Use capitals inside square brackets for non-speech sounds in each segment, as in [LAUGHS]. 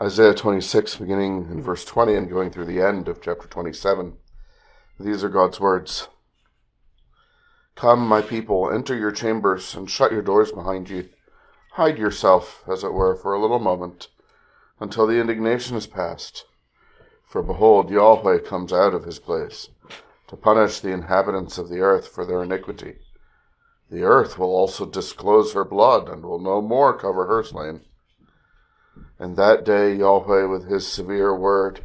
Isaiah 26, beginning in hmm. verse 20 and going through the end of chapter 27. These are God's words. Come, my people, enter your chambers and shut your doors behind you. Hide yourself, as it were, for a little moment, until the indignation is past. For behold, Yahweh comes out of his place to punish the inhabitants of the earth for their iniquity. The earth will also disclose her blood and will no more cover her slain. And that day Yahweh with his severe word,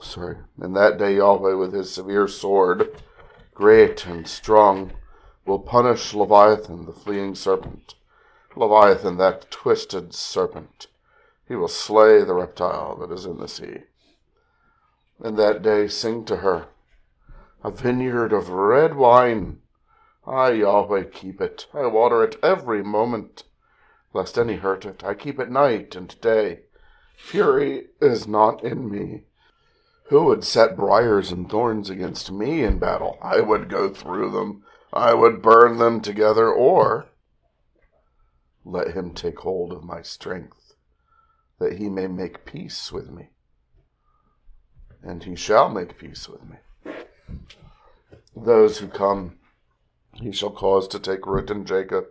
sorry, and that day Yahweh with his severe sword, great and strong, will punish Leviathan, the fleeing serpent. Leviathan, that twisted serpent. He will slay the reptile that is in the sea. And that day sing to her, a vineyard of red wine. I, Yahweh, keep it. I water it every moment lest any hurt it. I keep it night and day. Fury is not in me. Who would set briars and thorns against me in battle? I would go through them. I would burn them together, or let him take hold of my strength, that he may make peace with me. And he shall make peace with me. Those who come, he shall cause to take root in Jacob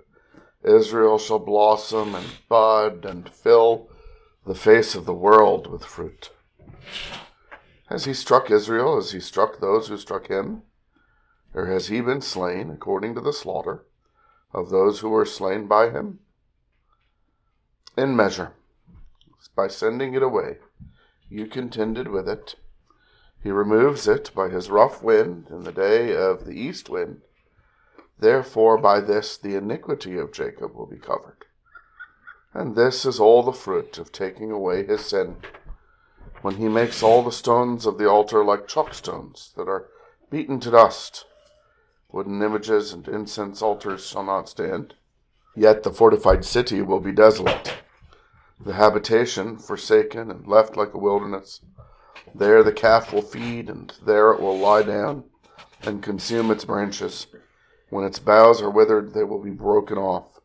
Israel shall blossom and bud and fill the face of the world with fruit. Has he struck Israel as he struck those who struck him? Or has he been slain according to the slaughter of those who were slain by him? In measure, by sending it away, you contended with it. He removes it by his rough wind in the day of the east wind Therefore by this the iniquity of Jacob will be covered. And this is all the fruit of taking away his sin, when he makes all the stones of the altar like chalk stones that are beaten to dust. Wooden images and incense altars shall not stand. Yet the fortified city will be desolate, the habitation forsaken and left like a wilderness. There the calf will feed, and there it will lie down and consume its branches. When its boughs are withered, they will be broken off.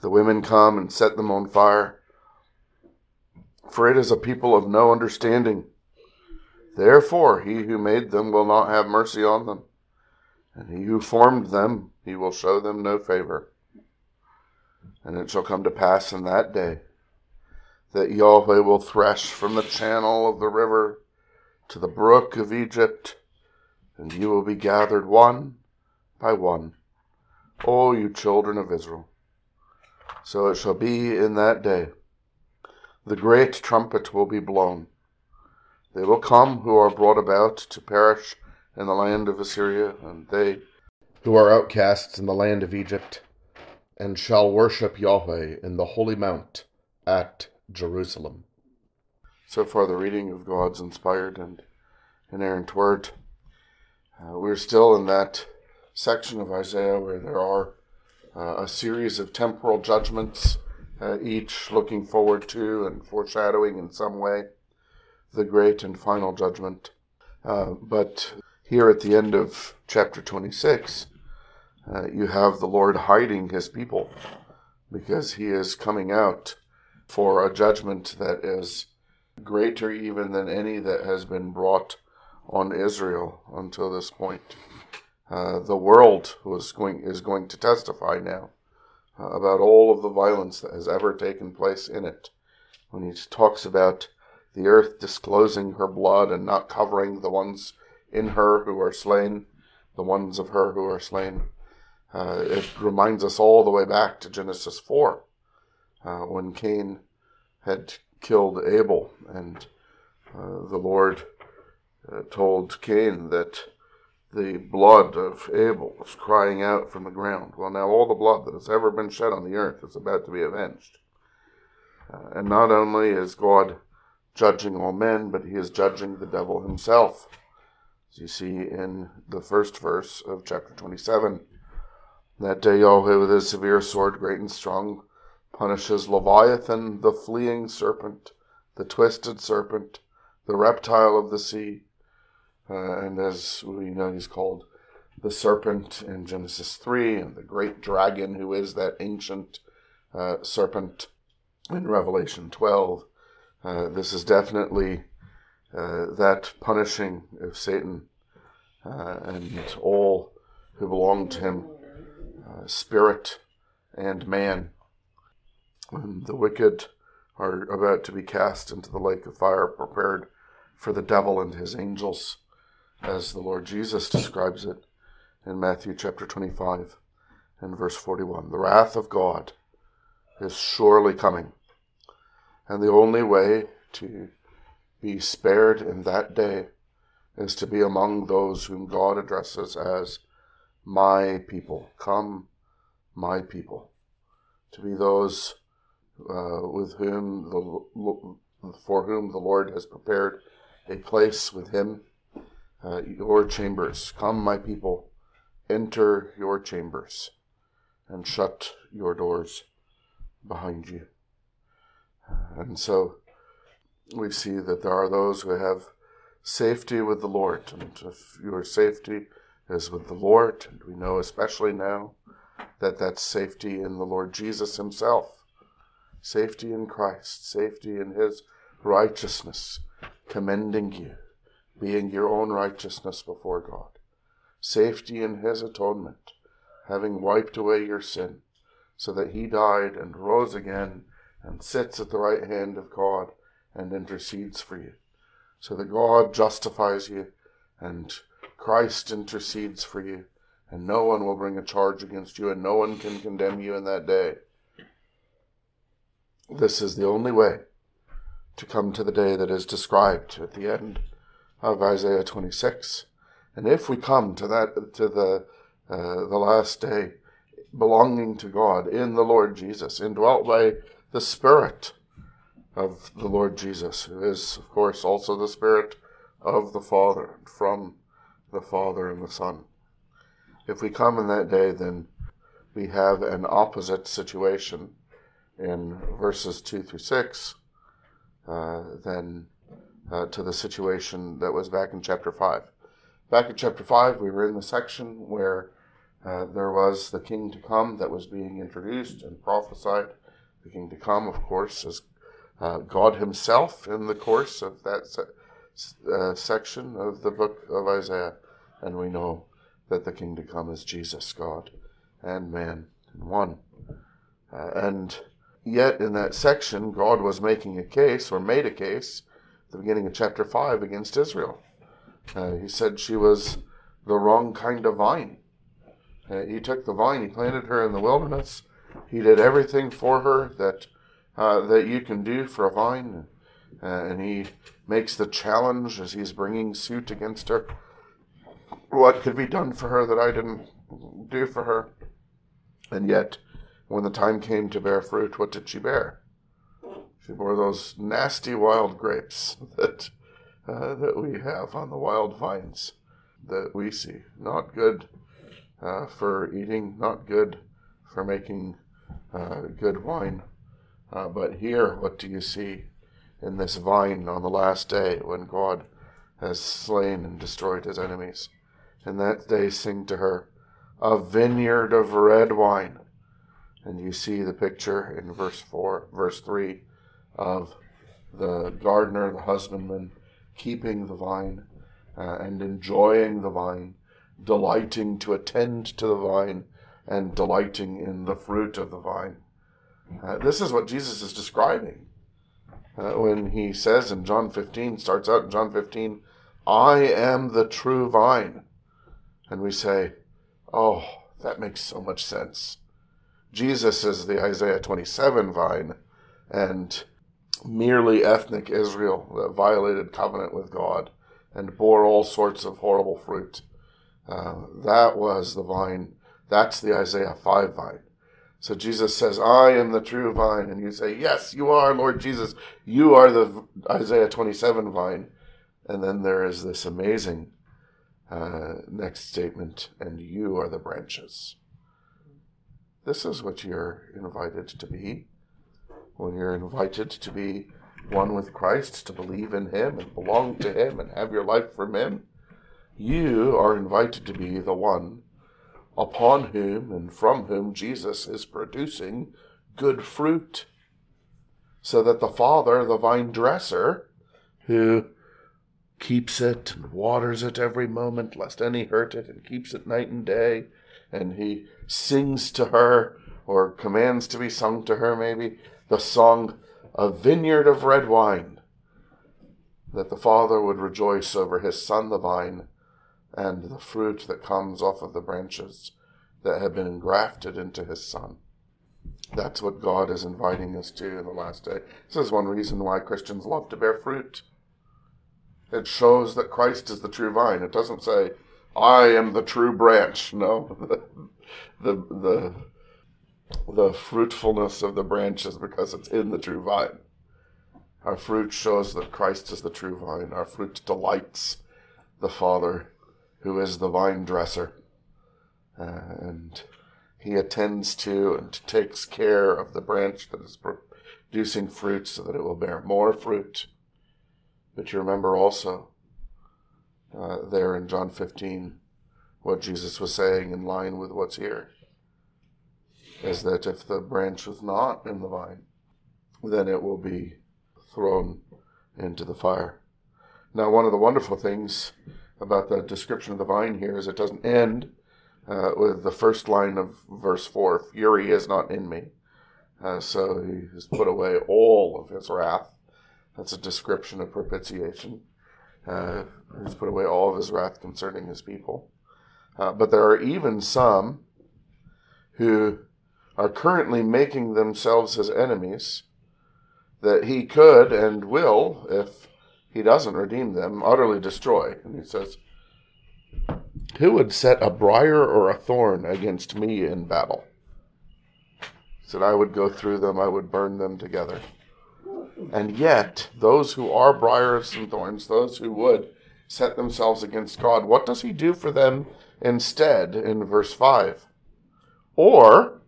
The women come and set them on fire, for it is a people of no understanding. Therefore, he who made them will not have mercy on them, and he who formed them, he will show them no favor. And it shall come to pass in that day that Yahweh will thresh from the channel of the river to the brook of Egypt, and you will be gathered one by one, O you children of Israel. So it shall be in that day. The great trumpet will be blown. They will come who are brought about to perish in the land of Assyria, and they who are outcasts in the land of Egypt, and shall worship Yahweh in the holy mount at Jerusalem. So far, the reading of God's inspired and inerrant word. Uh, we're still in that section of Isaiah where there are uh, a series of temporal judgments, uh, each looking forward to and foreshadowing in some way the great and final judgment. Uh, but here at the end of chapter 26, uh, you have the Lord hiding his people because he is coming out for a judgment that is greater even than any that has been brought on Israel until this point. Uh, the world was going is going to testify now uh, about all of the violence that has ever taken place in it. When he talks about the earth disclosing her blood and not covering the ones in her who are slain, the ones of her who are slain, uh, it reminds us all the way back to Genesis four, uh, when Cain had killed Abel, and uh, the Lord told Cain that the blood of Abel was crying out from the ground. Well, now all the blood that has ever been shed on the earth is about to be avenged. Uh, and not only is God judging all men, but he is judging the devil himself. As you see in the first verse of chapter 27. That day Yahweh with his severe sword, great and strong, punishes Leviathan, the fleeing serpent, the twisted serpent, the reptile of the sea, uh, and as we know, he's called the serpent in Genesis 3, and the great dragon, who is that ancient uh, serpent in Revelation 12. Uh, this is definitely uh, that punishing of Satan uh, and all who belong to him, uh, spirit and man. When the wicked are about to be cast into the lake of fire prepared for the devil and his angels, as the Lord Jesus describes it in Matthew chapter 25 and verse 41. The wrath of God is surely coming. And the only way to be spared in that day is to be among those whom God addresses as my people. Come, my people. To be those uh, with whom the for whom the Lord has prepared a place with Him. Uh, your chambers, come, my people, enter your chambers, and shut your doors behind you. And so we see that there are those who have safety with the Lord. And if your safety is with the Lord, and we know especially now that that's safety in the Lord Jesus Himself, safety in Christ, safety in His righteousness, commending you, being your own righteousness before God, safety in His atonement, having wiped away your sin, so that He died and rose again and sits at the right hand of God and intercedes for you, so that God justifies you and Christ intercedes for you, and no one will bring a charge against you, and no one can condemn you in that day. This is the only way to come to the day that is described at the end of Isaiah 26. And if we come to that, to the, uh, the last day, belonging to God in the Lord Jesus, indwelt by the Spirit of the Lord Jesus, who is, of course, also the Spirit of the Father, from the Father and the Son. If we come in that day, then we have an opposite situation in verses 2 through 6 uh, than uh, to the situation that was back in chapter 5. Back in chapter 5, we were in the section where uh, there was the king to come that was being introduced and prophesied the king to come, of course, is uh, God Himself in the course of that se- uh, section of the book of Isaiah. And we know that the king to come is Jesus, God and man in one. Uh, and yet, in that section, God was making a case, or made a case, the beginning of chapter 5 against Israel. Uh, he said she was the wrong kind of vine. Uh, he took the vine, he planted her in the wilderness, he did everything for her that uh, that you can do for a vine, uh, and he makes the challenge as he's bringing suit against her. What could be done for her that I didn't do for her? And yet, when the time came to bear fruit, what did she bear? She bore those nasty wild grapes that uh, that we have on the wild vines that we see. Not good uh, for eating, not good for making uh, good wine. Uh, but here, what do you see in this vine on the last day when God has slain and destroyed his enemies? In that day, sing to her, a vineyard of red wine. And you see the picture in verse 4, verse 3 of the gardener, the husbandman, keeping the vine uh, and enjoying the vine, delighting to attend to the vine and delighting in the fruit of the vine. Uh, this is what Jesus is describing uh, when he says in John 15, starts out in John 15, I am the true vine. And we say, oh, that makes so much sense. Jesus is the Isaiah 27 vine, and merely ethnic Israel that violated covenant with God and bore all sorts of horrible fruit. Uh, that was the vine that's the Isaiah 5 vine. So Jesus says, I am the true vine. And you say, Yes, you are, Lord Jesus. You are the Isaiah 27 vine. And then there is this amazing uh, next statement, and you are the branches. This is what you're invited to be. When you're invited to be one with Christ, to believe in Him and belong to Him and have your life from Him, you are invited to be the one upon whom and from whom Jesus is producing good fruit. so that the Father, the vine dresser, who keeps it and waters it every moment, lest any hurt it, and keeps it night and day, and he sings to her, or commands to be sung to her, maybe, the song, A Vineyard of Red Wine, that the Father would rejoice over his Son, the vine, and the fruit that comes off of the branches that have been engrafted into his Son. That's what God is inviting us to in the last day. This is one reason why Christians love to bear fruit. It shows that Christ is the true vine. It doesn't say, I am the true branch. No. [LAUGHS] the, the, the fruitfulness of the branches because it's in the true vine. Our fruit shows that Christ is the true vine. Our fruit delights the Father who is the vine dresser. Uh, and he attends to and takes care of the branch that is producing fruit so that it will bear more fruit. But you remember also uh, there in John 15 what Jesus was saying in line with what's here is that if the branch is not in the vine, then it will be thrown into the fire. Now, one of the wonderful things about the description of the vine here is it doesn't end uh, with the first line of verse 4 Fury is not in me. Uh, so he has put away all of his wrath. That's a description of propitiation. Uh, he's put away all of his wrath concerning his people. Uh, but there are even some who are currently making themselves his enemies that he could and will, if he doesn't redeem them, utterly destroy. And he says, who would set a briar or a thorn against me in battle? He said, I would go through them, I would burn them together. And yet, those who are briars and thorns, those who would set themselves against God, what does he do for them instead in verse 5? Or,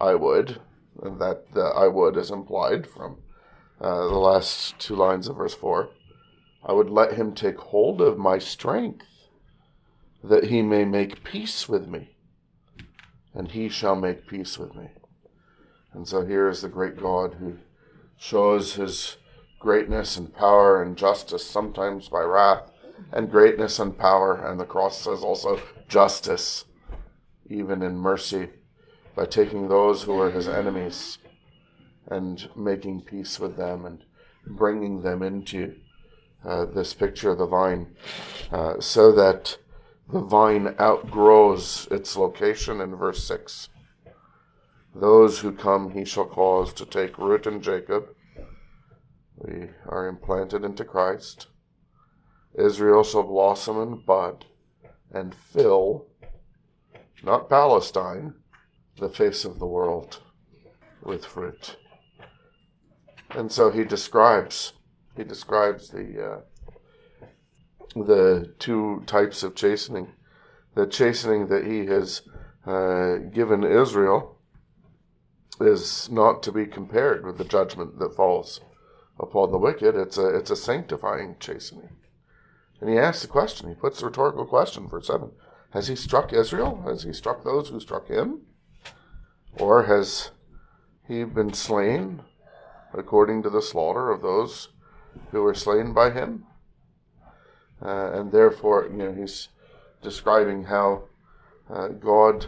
I would, and that I would is implied from uh, the last two lines of verse 4, I would let him take hold of my strength that he may make peace with me, and he shall make peace with me. And so here is the great God who shows his greatness and power and justice, sometimes by wrath, and greatness and power, and the cross says also justice, even in mercy, by taking those who are his enemies and making peace with them and bringing them into uh, this picture of the vine, uh, so that the vine outgrows its location in verse 6. Those who come he shall cause to take root in Jacob. We are implanted into Christ. Israel shall blossom and bud and fill, not Palestine, the face of the world with fruit. And so he describes, he describes the, uh, the two types of chastening. The chastening that he has uh, given Israel is not to be compared with the judgment that falls upon the wicked. It's a it's a sanctifying chastening. And he asks the question. He puts the rhetorical question, verse seven: Has he struck Israel? Has he struck those who struck him? Or has he been slain according to the slaughter of those who were slain by him? Uh, and therefore, you know, he's describing how uh, God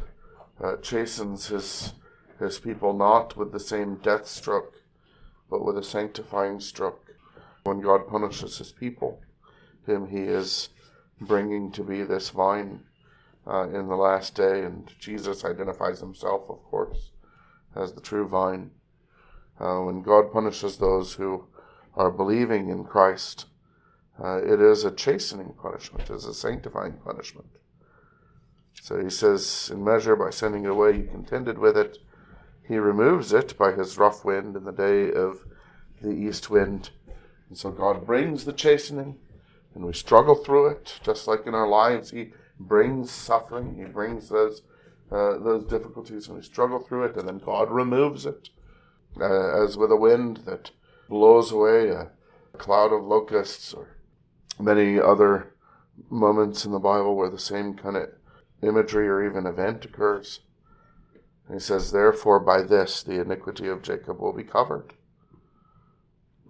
uh, chastens his his people not with the same death stroke, but with a sanctifying stroke. When God punishes his people, him he is bringing to be this vine uh, in the last day, and Jesus identifies himself, of course, as the true vine. Uh, when God punishes those who are believing in Christ, uh, it is a chastening punishment, it is a sanctifying punishment. So he says, in measure, by sending it away, he contended with it. He removes it by his rough wind in the day of the east wind. And so God brings the chastening, and we struggle through it, just like in our lives. He brings suffering, He brings those, uh, those difficulties, and we struggle through it, and then God removes it, uh, as with a wind that blows away a cloud of locusts or many other moments in the Bible where the same kind of imagery or even event occurs. he says, Therefore, by this the iniquity of Jacob will be covered.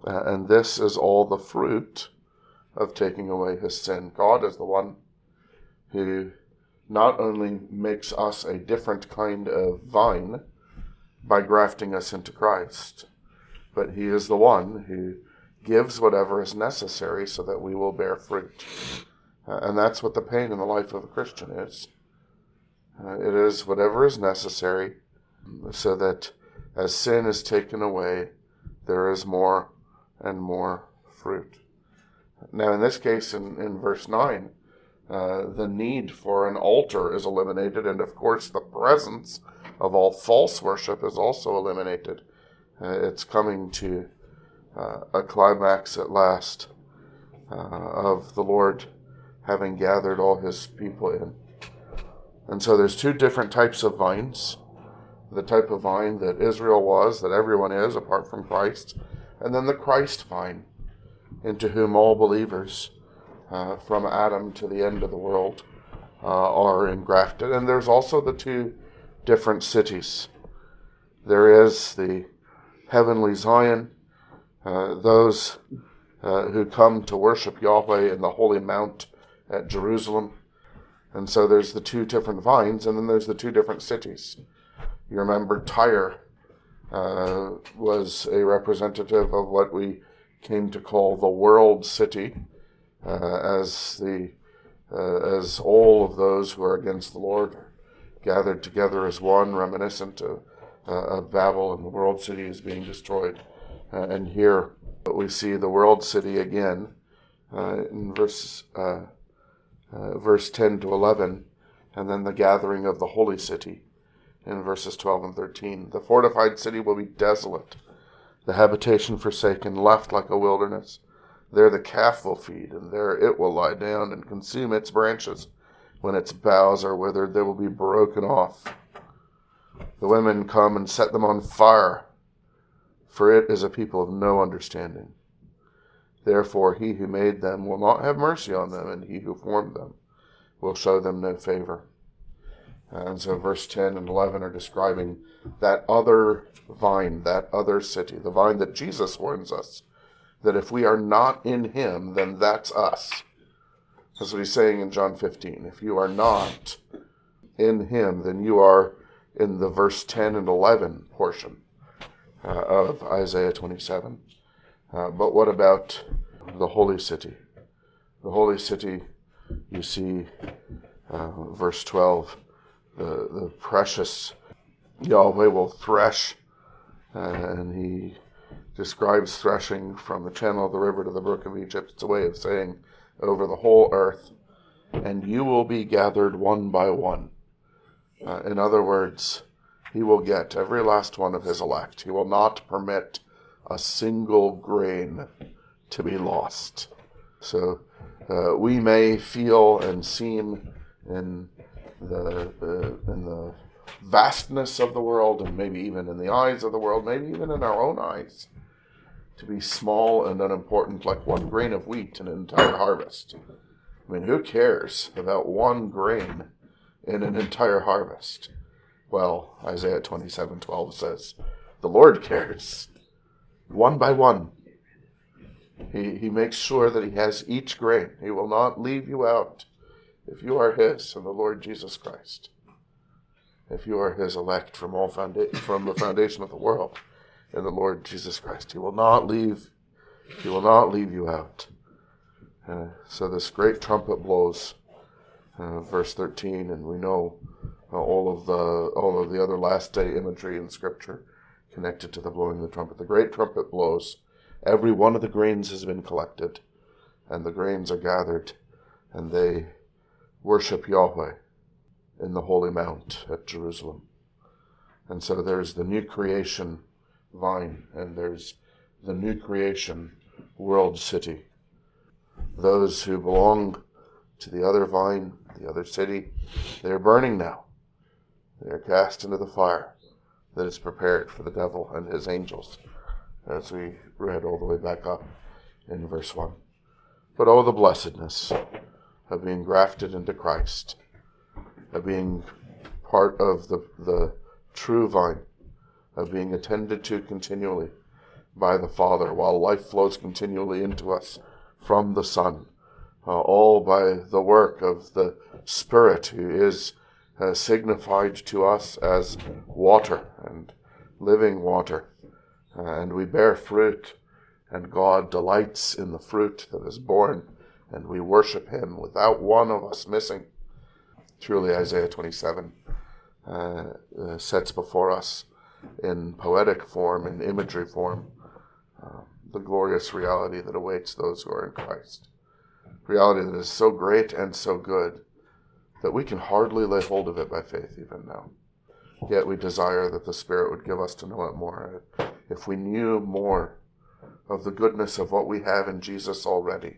Uh, and this is all the fruit of taking away his sin. God is the one who not only makes us a different kind of vine by grafting us into Christ, but he is the one who gives whatever is necessary so that we will bear fruit. Uh, and that's what the pain in the life of a Christian is. Uh, it is whatever is necessary so that as sin is taken away, there is more and more fruit. Now, in this case, in, in verse 9, uh, the need for an altar is eliminated, and of course, the presence of all false worship is also eliminated. Uh, it's coming to uh, a climax at last uh, of the Lord having gathered all his people in. And so there's two different types of vines the type of vine that Israel was, that everyone is apart from Christ, and then the Christ vine, into whom all believers, uh, from Adam to the end of the world, uh, are engrafted. And there's also the two different cities. There is the heavenly Zion, uh, those uh, who come to worship Yahweh in the holy mount at Jerusalem. And so there's the two different vines, and then there's the two different cities. You remember Tyre uh, was a representative of what we came to call the world city, as the uh, as all of those who are against the Lord are gathered together as one, reminiscent of, uh, of Babel, and the world city is being destroyed. Uh, and here we see the world city again uh, in verse verse ten to eleven, and then the gathering of the holy city in verses 12 and 13. The fortified city will be desolate, the habitation forsaken, left like a wilderness. There the calf will feed, and there it will lie down and consume its branches. When its boughs are withered, they will be broken off. The women come and set them on fire, for it is a people of no understanding. Therefore, he who made them will not have mercy on them, and he who formed them will show them no favor. And so verse 10 and 11 are describing that other vine, that other city, the vine that Jesus warns us that if we are not in him, then that's us. That's what he's saying in John 15. If you are not in him, then you are in the verse 10 and 11 portion uh, of Isaiah 27. Uh, but what about the holy city? The holy city, you see, uh, verse 12 the, the precious Yahweh will thresh, uh, and he describes threshing from the channel of the river to the brook of Egypt. It's a way of saying over the whole earth, and you will be gathered one by one. Uh, in other words, he will get every last one of his elect. He will not permit a single grain to be lost. So uh, we may feel and seem in the, the in the vastness of the world, and maybe even in the eyes of the world, maybe even in our own eyes, to be small and unimportant, like one grain of wheat in an entire harvest. I mean, who cares about one grain in an entire harvest? Well, Isaiah twenty-seven twelve says, the Lord cares, one by one. He, he makes sure that he has each grain. He will not leave you out if you are His and the Lord Jesus Christ, if you are His elect from all founda- from the foundation of the world in the Lord Jesus Christ, He will not leave. He will not leave you out. Uh, so this great trumpet blows, uh, verse thirteen, and we know uh, all of the all of the other last day imagery in Scripture connected to the blowing of the trumpet. The great trumpet blows. Every one of the grains has been collected, and the grains are gathered, and they worship Yahweh in the Holy Mount at Jerusalem. And so there's the new creation vine, and there's the new creation world city. Those who belong to the other vine, the other city, they're burning now. They're cast into the fire that is prepared for the devil and his angels, as we read all the way back up in verse 1. But oh, the blessedness of being grafted into Christ, of being part of the, the true vine, of being attended to continually by the Father, while life flows continually into us from the Son, uh, all by the work of the Spirit who is uh, signified to us as water and living water. Uh, and we bear fruit, and God delights in the fruit that is born, and we worship Him without one of us missing. Truly, Isaiah 27 uh, uh, sets before us in poetic form, in imagery form, uh, the glorious reality that awaits those who are in Christ. Reality that is so great and so good that we can hardly lay hold of it by faith even now. Yet we desire that the Spirit would give us to know it more. If we knew more of the goodness of what we have in Jesus already,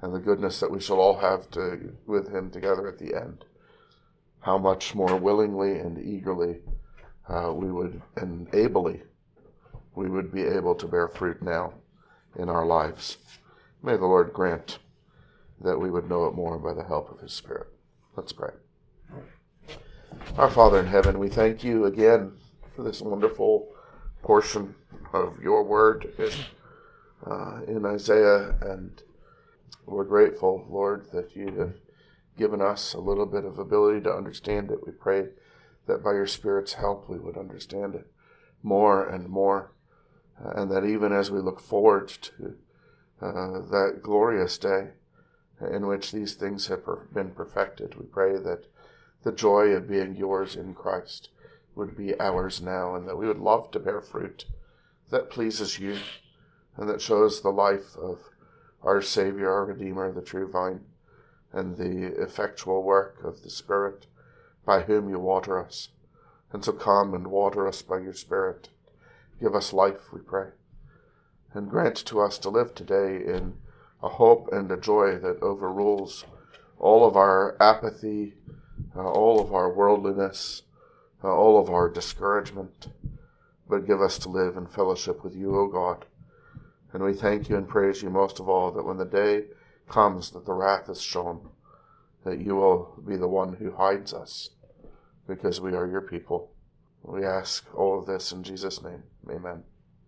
and the goodness that we shall all have to, with Him together at the end, how much more willingly and eagerly uh, we would, and ably, we would be able to bear fruit now in our lives. May the Lord grant that we would know it more by the help of His Spirit. Let's pray. Our Father in heaven, we thank you again for this wonderful portion of your word in, uh, in Isaiah, and we're grateful, Lord, that you have given us a little bit of ability to understand it. We pray that by your Spirit's help we would understand it more and more, uh, and that even as we look forward to uh, that glorious day, in which these things have been perfected. We pray that the joy of being yours in Christ would be ours now, and that we would love to bear fruit that pleases you and that shows the life of our Savior, our Redeemer, the true vine, and the effectual work of the Spirit by whom you water us. And so come and water us by your Spirit. Give us life, we pray, and grant to us to live today in a hope and a joy that overrules all of our apathy, uh, all of our worldliness, uh, all of our discouragement, but give us to live in fellowship with you, O God. And we thank you and praise you most of all that when the day comes that the wrath is shown, that you will be the one who hides us, because we are your people. We ask all of this in Jesus' name. Amen.